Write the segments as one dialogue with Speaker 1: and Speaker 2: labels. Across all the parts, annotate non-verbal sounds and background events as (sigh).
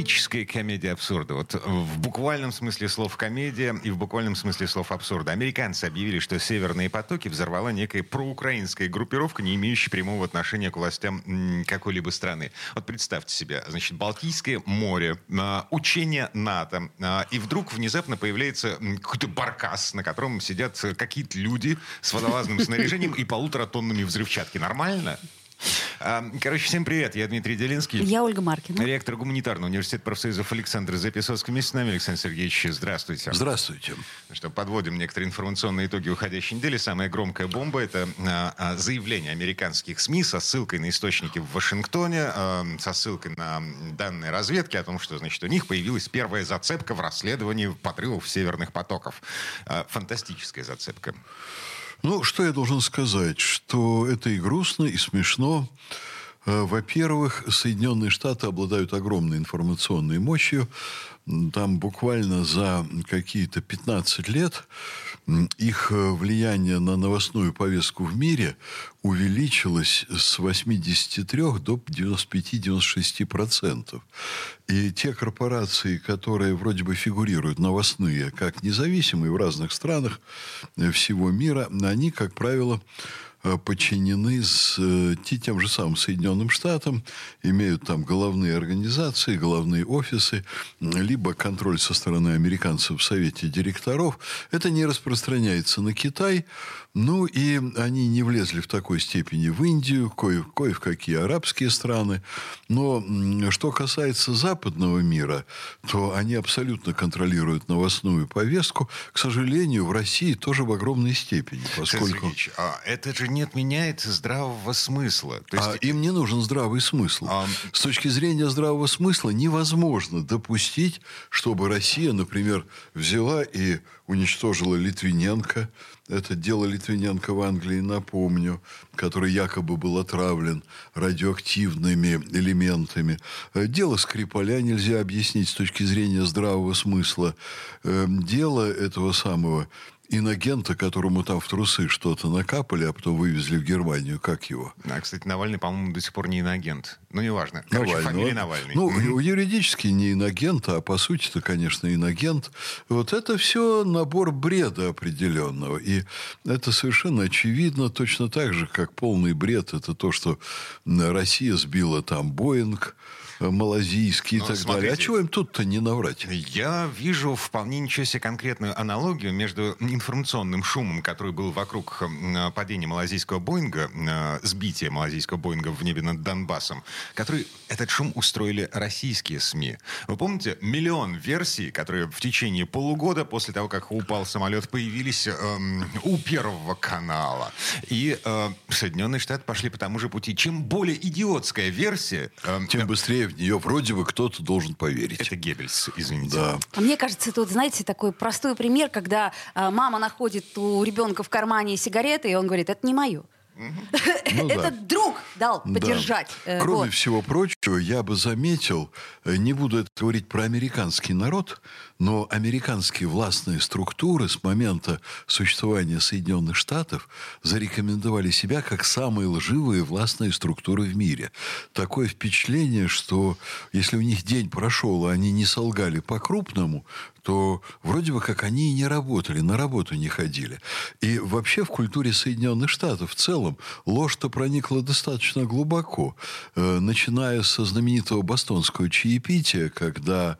Speaker 1: эпическая комедия абсурда. Вот в буквальном смысле слов комедия и в буквальном смысле слов абсурда. Американцы объявили, что «Северные потоки» взорвала некая проукраинская группировка, не имеющая прямого отношения к властям какой-либо страны. Вот представьте себе, значит, Балтийское море, а, учение НАТО, а, и вдруг внезапно появляется какой-то баркас, на котором сидят какие-то люди с водолазным снаряжением и полутора тоннами взрывчатки. Нормально? Короче, всем привет. Я Дмитрий Делинский.
Speaker 2: Я Ольга Маркина.
Speaker 1: Ректор гуманитарного университета профсоюзов Александр Записовский. Вместе с нами Александр Сергеевич. Здравствуйте.
Speaker 3: Здравствуйте.
Speaker 1: Что, подводим некоторые информационные итоги уходящей недели. Самая громкая бомба – это а, а, заявление американских СМИ со ссылкой на источники в Вашингтоне, а, со ссылкой на данные разведки о том, что, значит, у них появилась первая зацепка в расследовании подрывов северных потоков. Фантастическая зацепка.
Speaker 3: Ну, что я должен сказать? Что это и грустно, и смешно. Э, во-первых, Соединенные Штаты обладают огромной информационной мощью. Там буквально за какие-то 15 лет их э, влияние на новостную повестку в мире увеличилось с 83 до 95-96%. И те корпорации, которые вроде бы фигурируют новостные как независимые в разных странах э, всего мира, они, как правило, подчинены с э, тем же самым Соединенным Штатам, имеют там головные организации, головные офисы, либо контроль со стороны американцев в Совете директоров. Это не распространяется на Китай, ну и они не влезли в такой степени в Индию, кое, кое в какие арабские страны. Но что касается западного мира, то они абсолютно контролируют новостную повестку. К сожалению, в России тоже в огромной степени, поскольку...
Speaker 1: Сергеевич, а это же не отменяет здравого смысла.
Speaker 3: То есть... А им не нужен здравый смысл. А... С точки зрения здравого смысла невозможно допустить, чтобы Россия, например, взяла и уничтожила Литвиненко. Это дело Литвиненко в Англии, напомню, который якобы был отравлен радиоактивными элементами. Э, дело Скрипаля нельзя объяснить с точки зрения здравого смысла. Э, дело этого самого иногента, которому там в трусы что-то накапали, а потом вывезли в Германию. Как его?
Speaker 1: А, кстати, Навальный, по-моему, до сих пор не иногент. Ну, неважно. Короче, Навальный. фамилия Навальный.
Speaker 3: Ну, юридически не иногент, а по сути-то, конечно, иногент. Вот это все набор бреда определенного. И это совершенно очевидно, точно так же, как полный бред. Это то, что Россия сбила там Боинг, малазийский и ну, так смотрите, далее. А чего им тут-то не наврать?
Speaker 1: Я вижу вполне ничего себе конкретную аналогию между информационным шумом, который был вокруг падения малазийского Боинга, э, сбития малазийского Боинга в небе над Донбассом, который этот шум устроили российские СМИ. Вы помните, миллион версий, которые в течение полугода после того, как упал самолет, появились э, у Первого канала. И э, Соединенные Штаты пошли по тому же пути. Чем более идиотская версия...
Speaker 3: Э, Тем быстрее в нее вроде бы кто-то должен поверить.
Speaker 1: Это Геббельс, извините.
Speaker 3: Да.
Speaker 2: А мне кажется, тут, знаете, такой простой пример, когда э, мама находит у ребенка в кармане сигареты, и он говорит, это не мое. Ну, (laughs) Этот да. друг дал поддержать.
Speaker 3: Да. Э, Кроме вот. всего прочего, я бы заметил, э, не буду это говорить про американский народ, но американские властные структуры с момента существования Соединенных Штатов зарекомендовали себя как самые лживые властные структуры в мире. Такое впечатление, что если у них день прошел, и они не солгали по-крупному, то вроде бы как они и не работали, на работу не ходили. И вообще в культуре Соединенных Штатов в целом ложь-то проникла достаточно глубоко. Э, начиная со знаменитого бостонского чаепития, когда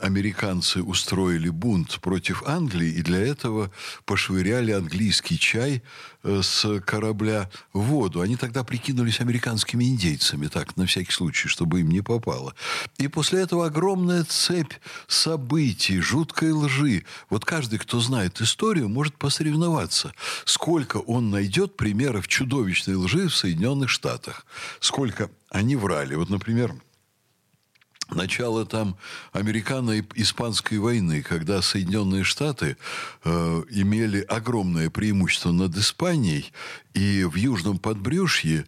Speaker 3: американцы устроили бунт против Англии и для этого пошвыряли английский чай э, с корабля в воду. Они тогда прикинулись американскими индейцами, так, на всякий случай, чтобы им не попало. И после этого огромная цепь событий, жуткой лжи. Вот каждый, кто знает историю, может посоревноваться, сколько он найдет примеров чудовищной лжи в Соединенных Штатах. Сколько они врали. Вот, например, начало там американо-испанской войны, когда Соединенные Штаты э, имели огромное преимущество над Испанией, и в Южном подбрюшье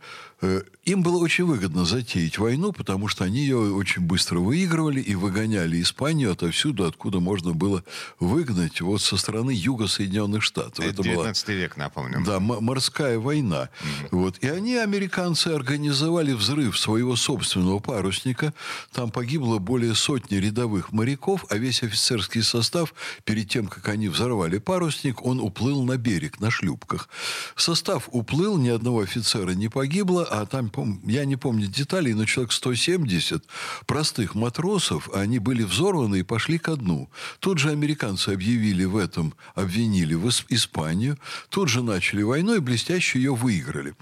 Speaker 3: им было очень выгодно затеять войну, потому что они ее очень быстро выигрывали и выгоняли Испанию отовсюду, откуда можно было выгнать вот со стороны юга Соединенных Штатов.
Speaker 1: Это, Это 19 была, век, напомню.
Speaker 3: Да, морская война. Mm-hmm. Вот. И они, американцы, организовали взрыв своего собственного парусника. Там погибло более сотни рядовых моряков, а весь офицерский состав, перед тем, как они взорвали парусник, он уплыл на берег на шлюпках. Состав уплыл, ни одного офицера не погибло, а там, я не помню деталей, но человек 170 простых матросов, они были взорваны и пошли ко дну. Тут же американцы объявили в этом, обвинили в Испанию, тут же начали войну и блестяще ее выиграли.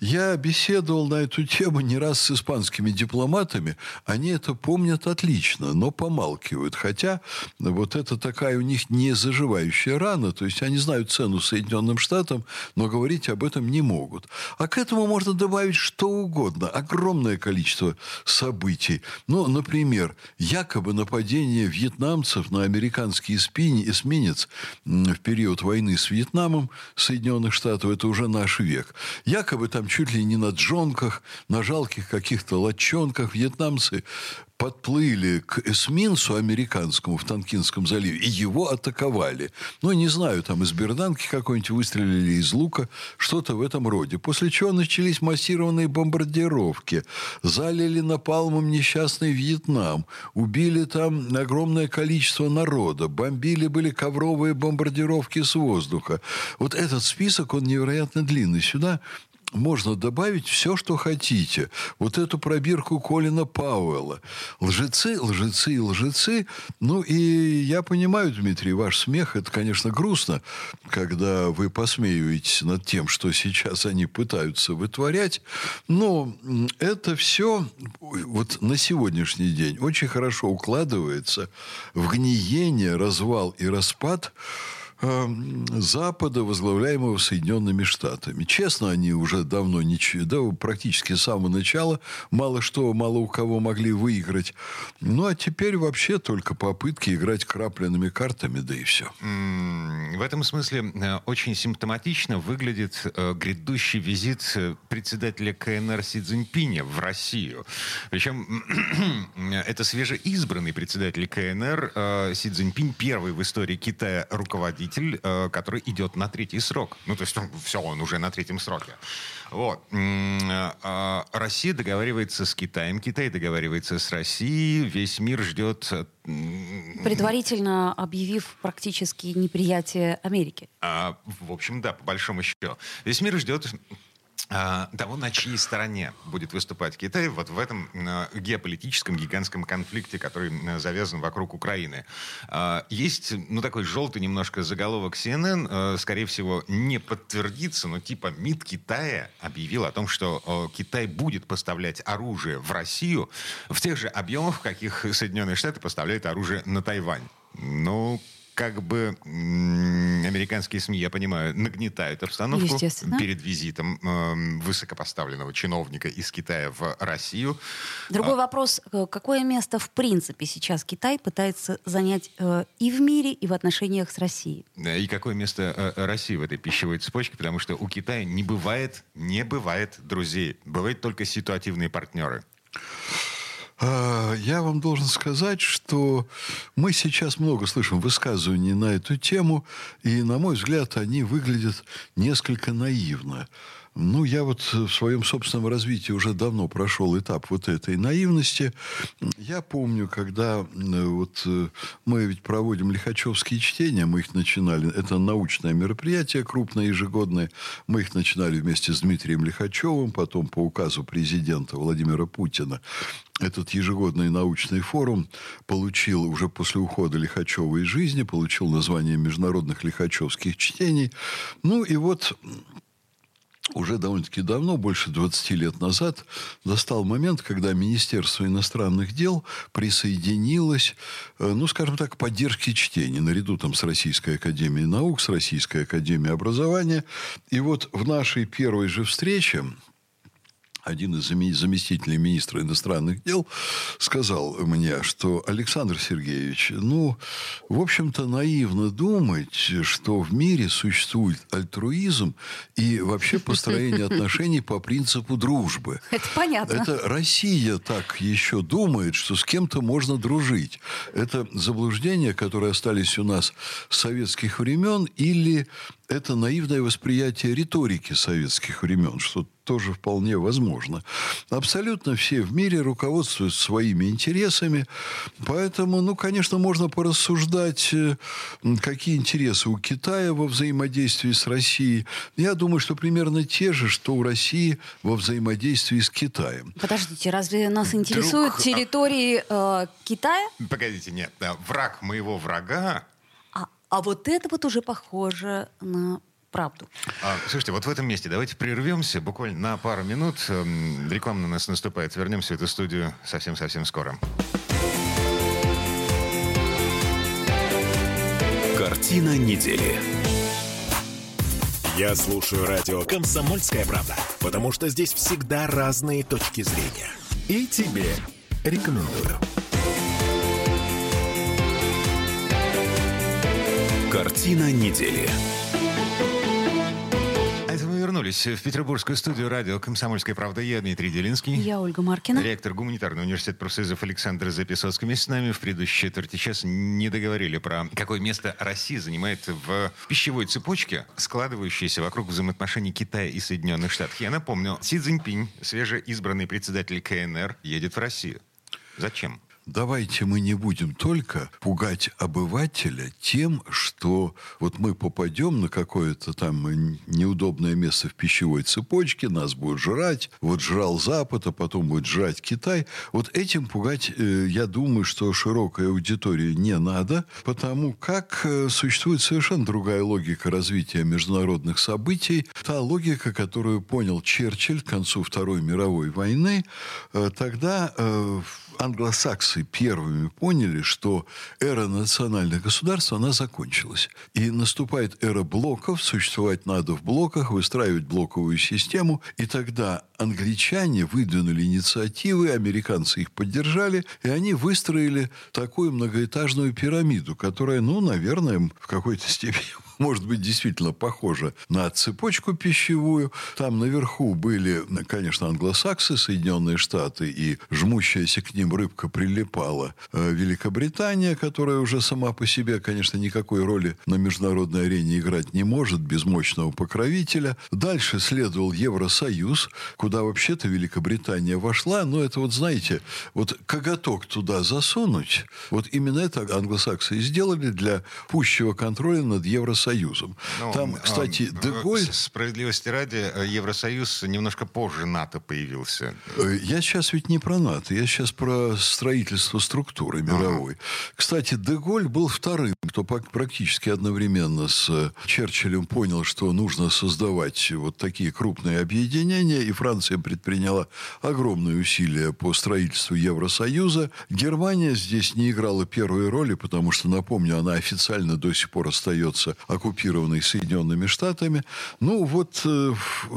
Speaker 3: Я беседовал на эту тему не раз с испанскими дипломатами, они это помнят отлично, но помалкивают, хотя вот это такая у них не заживающая рана, то есть они знают цену Соединенным Штатам, но говорить об этом не могут. А к этому можно добавить что угодно, огромное количество событий. Ну, например, якобы нападение вьетнамцев на американский эсминец в период войны с Вьетнамом Соединенных Штатов, это уже наш век. Якобы там чуть ли не на джонках, на жалких каких-то лодчонках вьетнамцы подплыли к эсминцу американскому в Танкинском заливе, и его атаковали. Ну, не знаю, там из берданки какой-нибудь выстрелили, из лука, что-то в этом роде. После чего начались массированные бомбардировки. Залили напалмом несчастный Вьетнам. Убили там огромное количество народа. Бомбили были ковровые бомбардировки с воздуха. Вот этот список, он невероятно длинный. Сюда можно добавить все, что хотите. Вот эту пробирку Колина Пауэлла. Лжецы, лжецы лжецы. Ну, и я понимаю, Дмитрий, ваш смех, это, конечно, грустно, когда вы посмеиваетесь над тем, что сейчас они пытаются вытворять. Но это все вот на сегодняшний день очень хорошо укладывается в гниение, развал и распад Запада, возглавляемого Соединенными Штатами. Честно, они уже давно ничего, да, практически с самого начала мало что, мало у кого могли выиграть. Ну, а теперь вообще только попытки играть крапленными картами, да и все.
Speaker 1: В этом смысле э, очень симптоматично выглядит э, грядущий визит э, председателя КНР Си Цзиньпиня в Россию. Причем (clears throat) это свежеизбранный председатель КНР Си Цзиньпинь, первый в истории Китая руководитель руководитель, э, который идет на третий срок. Ну, то есть он, все, он уже на третьем сроке. Вот. Э, э, Россия договаривается с Китаем, Китай договаривается с Россией, весь мир ждет...
Speaker 2: Предварительно объявив практически неприятие Америки.
Speaker 1: А, в общем, да, по большому счету. Весь мир ждет того, на чьей стороне будет выступать Китай вот в этом геополитическом гигантском конфликте, который завязан вокруг Украины. А, есть, ну, такой желтый немножко заголовок CNN, а, скорее всего, не подтвердится, но типа МИД Китая объявил о том, что Китай будет поставлять оружие в Россию в тех же объемах, в каких Соединенные Штаты поставляют оружие на Тайвань. Ну, как бы американские СМИ, я понимаю, нагнетают обстановку перед визитом э, высокопоставленного чиновника из Китая в Россию.
Speaker 2: Другой а... вопрос, э, какое место в принципе сейчас Китай пытается занять э, и в мире, и в отношениях с Россией?
Speaker 1: И какое место э, России в этой пищевой цепочке, потому что у Китая не бывает, не бывает друзей, бывают только ситуативные партнеры.
Speaker 3: А, я вам должен сказать, что мы сейчас много слышим высказываний на эту тему, и, на мой взгляд, они выглядят несколько наивно. Ну, я вот в своем собственном развитии уже давно прошел этап вот этой наивности. Я помню, когда вот э, мы ведь проводим лихачевские чтения, мы их начинали, это научное мероприятие крупное, ежегодное, мы их начинали вместе с Дмитрием Лихачевым, потом по указу президента Владимира Путина этот ежегодный научный форум получил уже после ухода Лихачева из жизни, получил название Международных Лихачевских чтений. Ну и вот уже довольно-таки давно, больше 20 лет назад, достал момент, когда Министерство иностранных дел присоединилось, э, ну, скажем так, к поддержке чтения, наряду там с Российской Академией Наук, с Российской Академией Образования. И вот в нашей первой же встрече один из заместителей министра иностранных дел сказал мне, что Александр Сергеевич, ну, в общем-то, наивно думать, что в мире существует альтруизм и вообще построение (laughs) отношений по принципу дружбы.
Speaker 2: Это понятно.
Speaker 3: Это Россия так еще думает, что с кем-то можно дружить. Это заблуждения, которые остались у нас с советских времен, или это наивное восприятие риторики советских времен, что тоже вполне возможно. Абсолютно все в мире руководствуются своими интересами, поэтому, ну, конечно, можно порассуждать, э, какие интересы у Китая во взаимодействии с Россией. Я думаю, что примерно те же, что у России во взаимодействии с Китаем.
Speaker 2: Подождите, разве нас интересуют Друг... территории э, Китая?
Speaker 1: Погодите, нет, да, враг моего врага
Speaker 2: а вот это вот уже похоже на правду.
Speaker 1: А, слушайте, вот в этом месте давайте прервемся буквально на пару минут. Эм, реклама на нас наступает. Вернемся в эту студию совсем-совсем скоро.
Speaker 4: Картина недели. Я слушаю радио «Комсомольская правда», потому что здесь всегда разные точки зрения. И тебе рекомендую. Картина недели.
Speaker 1: А это мы вернулись в петербургскую студию радио «Комсомольская правда». Я Дмитрий Делинский.
Speaker 2: Я Ольга Маркина.
Speaker 1: Ректор гуманитарного университета профсоюзов Александр Записоцкий. Вместе с нами в предыдущей четверти часа не договорили про какое место Россия занимает в пищевой цепочке, складывающейся вокруг взаимоотношений Китая и Соединенных Штатов. Я напомню, Си Цзиньпинь, свежеизбранный председатель КНР, едет в Россию. Зачем?
Speaker 3: Давайте мы не будем только пугать обывателя тем, что вот мы попадем на какое-то там неудобное место в пищевой цепочке, нас будут жрать, вот жрал Запад, а потом будет жрать Китай. Вот этим пугать, э, я думаю, что широкой аудитории не надо, потому как э, существует совершенно другая логика развития международных событий. Та логика, которую понял Черчилль к концу Второй мировой войны, э, тогда англосаксы первыми поняли, что эра национальных государств, она закончилась. И наступает эра блоков, существовать надо в блоках, выстраивать блоковую систему. И тогда англичане выдвинули инициативы, американцы их поддержали, и они выстроили такую многоэтажную пирамиду, которая, ну, наверное, в какой-то степени может быть действительно похожа на цепочку пищевую. Там наверху были, конечно, англосаксы, Соединенные Штаты, и жмущаяся к ним рыбка прилипала э, Великобритания, которая уже сама по себе, конечно, никакой роли на международной арене играть не может без мощного покровителя. Дальше следовал Евросоюз, куда вообще-то Великобритания вошла, но это вот, знаете, вот коготок туда засунуть, вот именно это англосаксы и сделали для пущего контроля над Евросоюзом Евросоюзом. Ну, Там, кстати, а, Деголь...
Speaker 1: Справедливости ради, э, Евросоюз немножко позже НАТО появился.
Speaker 3: Э, я сейчас ведь не про НАТО, я сейчас про строительство структуры мировой. Ага. Кстати, Деголь был вторым, кто практически одновременно с э, Черчиллем понял, что нужно создавать вот такие крупные объединения, и Франция предприняла огромные усилия по строительству Евросоюза. Германия здесь не играла первой роли, потому что, напомню, она официально до сих пор остается оккупированной Соединенными Штатами. Ну, вот э,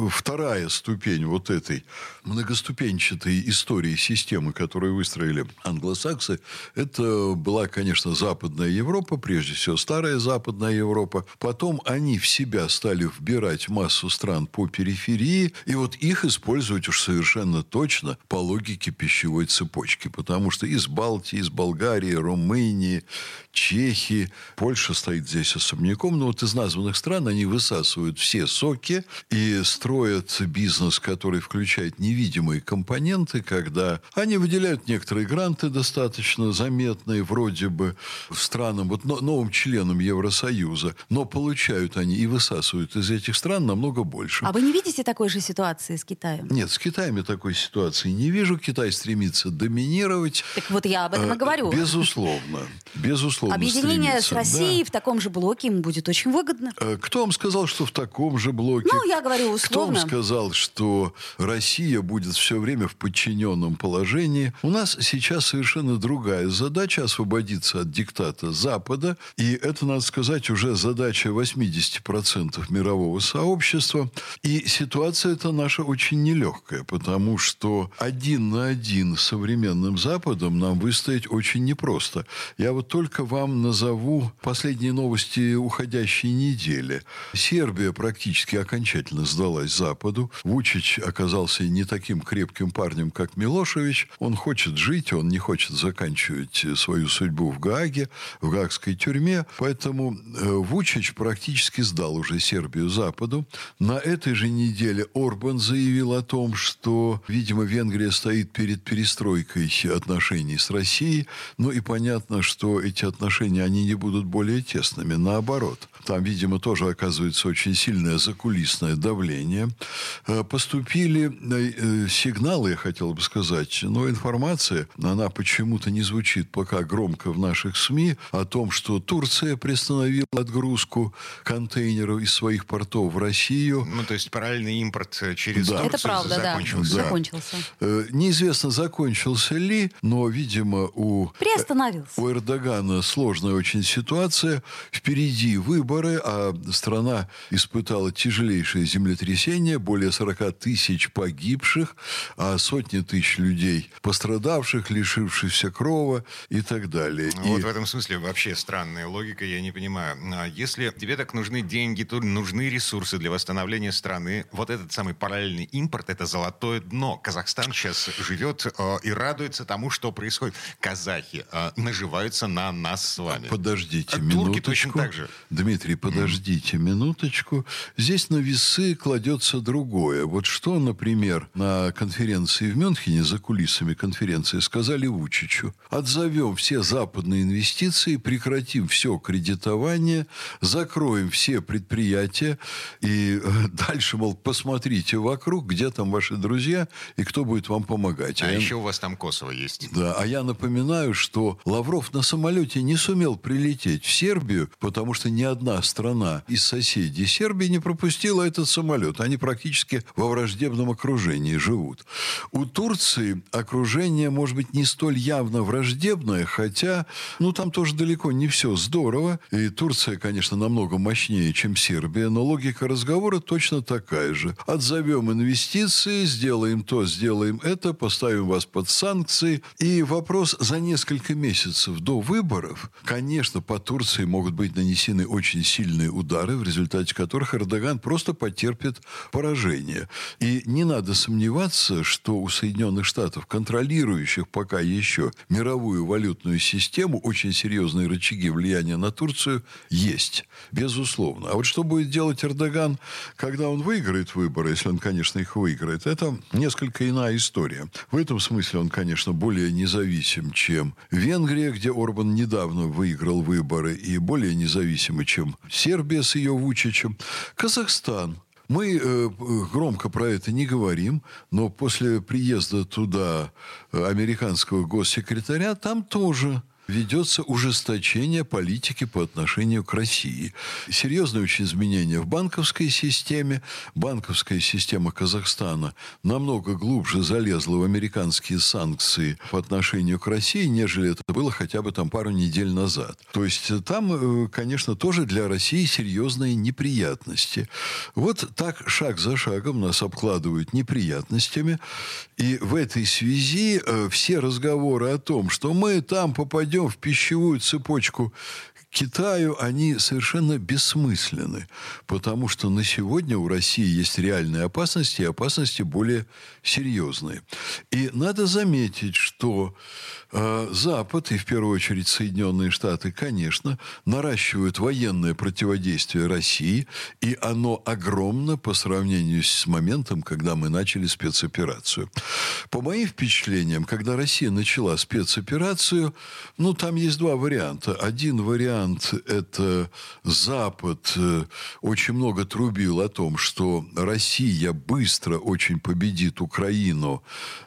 Speaker 3: вторая ступень вот этой многоступенчатой истории системы, которую выстроили англосаксы, это была, конечно, Западная Европа, прежде всего старая Западная Европа. Потом они в себя стали вбирать массу стран по периферии, и вот их использовать уж совершенно точно по логике пищевой цепочки, потому что из Балтии, из Болгарии, Румынии, Чехии, Польша стоит здесь особняком, но вот из названных стран они высасывают все соки и строят бизнес, который включает невидимые компоненты, когда они выделяют некоторые гранты достаточно заметные, вроде бы странам, вот новым членам Евросоюза, но получают они и высасывают из этих стран намного больше.
Speaker 2: А вы не видите такой же ситуации с Китаем?
Speaker 3: Нет, с Китаем я такой ситуации не вижу. Китай стремится доминировать.
Speaker 2: Так вот я об этом и э, говорю.
Speaker 3: Безусловно. Безусловно
Speaker 2: Объединение стремится. с Россией да. в таком же блоке ему будет очень очень выгодно.
Speaker 3: Э, кто вам сказал, что в таком же блоке?
Speaker 2: Ну, я говорю условно.
Speaker 3: Кто вам сказал, что Россия будет все время в подчиненном положении? У нас сейчас совершенно другая задача освободиться от диктата Запада. И это, надо сказать, уже задача 80% мирового сообщества. И ситуация эта наша очень нелегкая, потому что один на один с современным Западом нам выстоять очень непросто. Я вот только вам назову последние новости уходящей недели. Сербия практически окончательно сдалась Западу. Вучич оказался не таким крепким парнем, как Милошевич. Он хочет жить, он не хочет заканчивать свою судьбу в Гааге, в гаагской тюрьме. Поэтому э, Вучич практически сдал уже Сербию Западу. На этой же неделе Орбан заявил о том, что, видимо, Венгрия стоит перед перестройкой отношений с Россией. Ну и понятно, что эти отношения, они не будут более тесными. Наоборот. Там, видимо, тоже оказывается очень сильное закулисное давление. Э, поступили э, сигналы, я хотел бы сказать, но информация, она почему-то не звучит пока громко в наших СМИ, о том, что Турция приостановила отгрузку контейнеров из своих портов в Россию.
Speaker 1: Ну, то есть параллельный импорт через да. Турцию
Speaker 2: Это правда,
Speaker 1: закончился.
Speaker 2: Да. закончился.
Speaker 3: Э, неизвестно, закончился ли, но, видимо, у,
Speaker 2: Приостановился.
Speaker 3: у Эрдогана сложная очень ситуация. Впереди выборы, а страна испытала тяжелейшее землетрясение, более 40 тысяч погибших, а сотни тысяч людей пострадавших, лишившихся крова и так далее.
Speaker 1: Вот и... в этом смысле вообще странная логика, я не понимаю. А если тебе так нужны деньги, то нужны ресурсы для восстановления страны. Вот этот самый параллельный импорт – это золотое дно. Казахстан сейчас живет э, и радуется тому, что происходит. Казахи э, наживаются на нас с вами.
Speaker 3: Подождите а минуточку. Турки
Speaker 1: точно так же.
Speaker 3: Дмитрий, подождите mm. минуточку. Здесь на весы кладется другое. Вот что, например, на конференции в Мюнхене, за кулисами конференции, сказали Вучичу. Отзовем все западные инвестиции, прекратим все кредитование, закроем все предприятия и э, дальше, мол, посмотрите вокруг, где там ваши друзья и кто будет вам помогать.
Speaker 1: А, а еще я... у вас там Косово есть.
Speaker 3: Да, а я напоминаю, что Лавров на самолете не сумел прилететь в Сербию, потому что ни одна страна из соседей Сербии не пропустила этот самолет. Они практически во враждебном окружении живут. У Турции окружение, может быть, не столь явно враждебное, хотя, ну, там тоже далеко не все здорово. И Турция, конечно, намного мощнее, чем Сербия, но логика разговора точно такая же. Отзовем инвестиции, сделаем то, сделаем это, поставим вас под санкции. И вопрос за несколько месяцев до выборов, конечно, по Турции могут быть нанесены очень сильные удары, в результате которых Эрдоган просто потерпит поражение. И не надо сомневаться, что у Соединенных Штатов, контролирующих пока еще мировую валютную систему, очень серьезные рычаги влияния на Турцию есть, безусловно. А вот что будет делать Эрдоган, когда он выиграет выборы, если он, конечно, их выиграет, это несколько иная история. В этом смысле он, конечно, более независим, чем Венгрия, где Орбан недавно выиграл выборы, и более независимый, чем Сербия с ее Вучичем. Казахстан – мы э, громко про это не говорим, но после приезда туда американского госсекретаря там тоже ведется ужесточение политики по отношению к России. Серьезные очень изменения в банковской системе. Банковская система Казахстана намного глубже залезла в американские санкции по отношению к России, нежели это было хотя бы там пару недель назад. То есть там, э, конечно, тоже для России серьезные неприятности. Вот так шаг за шагом нас обкладывают неприятностями. И в этой связи э, все разговоры о том, что мы там попадем войдем в пищевую цепочку Китаю, они совершенно бессмысленны, потому что на сегодня у России есть реальные опасности, и опасности более серьезные. И надо заметить, что Запад, и в первую очередь Соединенные Штаты, конечно, наращивают военное противодействие России, и оно огромно по сравнению с моментом, когда мы начали спецоперацию. По моим впечатлениям, когда Россия начала спецоперацию, ну, там есть два варианта. Один вариант вариант – это Запад э, очень много трубил о том, что Россия быстро очень победит Украину,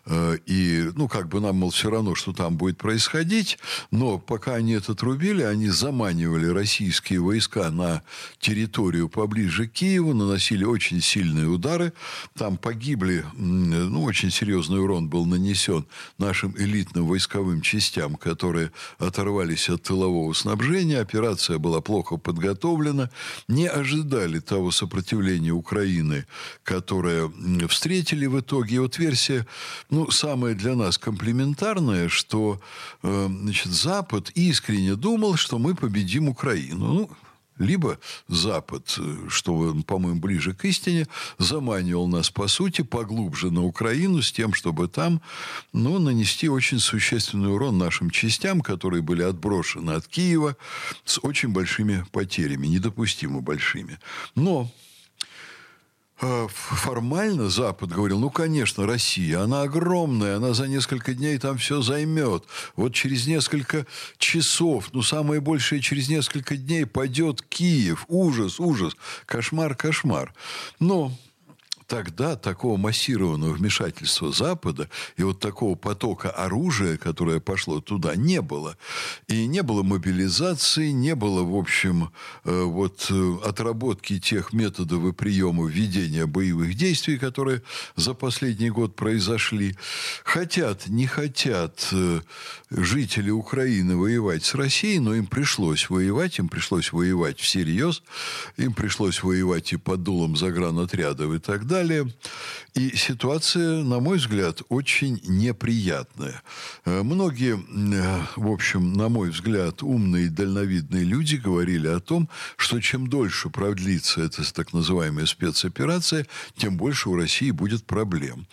Speaker 3: э, и, ну, как бы нам, мол, все равно, что там там будет происходить, но пока они это трубили, они заманивали российские войска на территорию поближе к Киеву, наносили очень сильные удары. Там погибли, ну, очень серьезный урон был нанесен нашим элитным войсковым частям, которые оторвались от тылового снабжения. Операция была плохо подготовлена. Не ожидали того сопротивления Украины, которое встретили в итоге. И вот версия, ну, самая для нас комплементарная, что э, значит, Запад искренне думал, что мы победим Украину. Ну, либо Запад, что, по-моему, ближе к истине, заманивал нас, по сути, поглубже на Украину с тем, чтобы там ну, нанести очень существенный урон нашим частям, которые были отброшены от Киева с очень большими потерями, недопустимо большими. Но Э, формально Запад говорил, ну, конечно, Россия, она огромная, она за несколько дней там все займет. Вот через несколько часов, ну, самое большее через несколько дней пойдет Киев. Ужас, ужас, кошмар, кошмар. Но тогда такого массированного вмешательства Запада и вот такого потока оружия, которое пошло туда, не было. И не было мобилизации, не было, в общем, э, вот э, отработки тех методов и приемов ведения боевых действий, которые за последний год произошли. Хотят, не хотят э, жители Украины воевать с Россией, но им пришлось воевать, им пришлось воевать всерьез, им пришлось воевать и под дулом загранотрядов и так далее далее. И ситуация, на мой взгляд, очень неприятная. Э, многие, э, в общем, на мой взгляд, умные и дальновидные люди говорили о том, что чем дольше продлится эта так называемая спецоперация, тем больше у России будет проблем.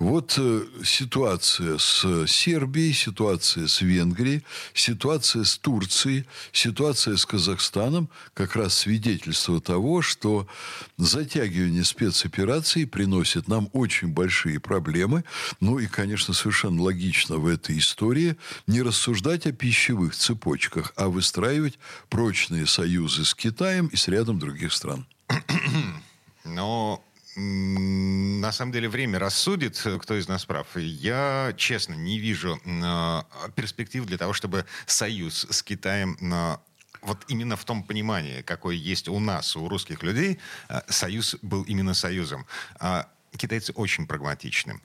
Speaker 3: Вот э, ситуация с Сербией, ситуация с Венгрией, ситуация с Турцией, ситуация с Казахстаном как раз свидетельство того, что затягивание спецоперации приносит нам очень большие проблемы. Ну и, конечно, совершенно логично в этой истории не рассуждать о пищевых цепочках, а выстраивать прочные союзы с Китаем и с рядом других стран. (clears throat)
Speaker 1: Но на самом деле время рассудит, кто из нас прав. Я, честно, не вижу э, перспектив для того, чтобы союз с Китаем э, вот именно в том понимании, какое есть у нас, у русских людей, э, союз был именно союзом. А китайцы очень прагматичны.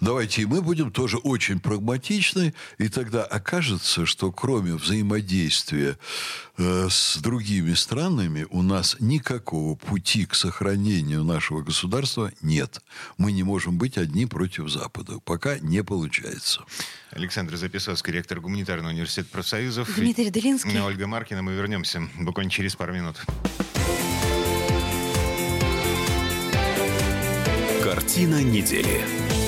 Speaker 3: Давайте и мы будем тоже очень прагматичны, и тогда окажется, что кроме взаимодействия э, с другими странами у нас никакого пути к сохранению нашего государства нет. Мы не можем быть одни против Запада. Пока не получается.
Speaker 1: Александр Записовский, ректор Гуманитарного университета профсоюзов.
Speaker 2: Дмитрий Делинский.
Speaker 1: Ольга Маркина. Мы вернемся буквально через пару минут.
Speaker 4: Картина недели.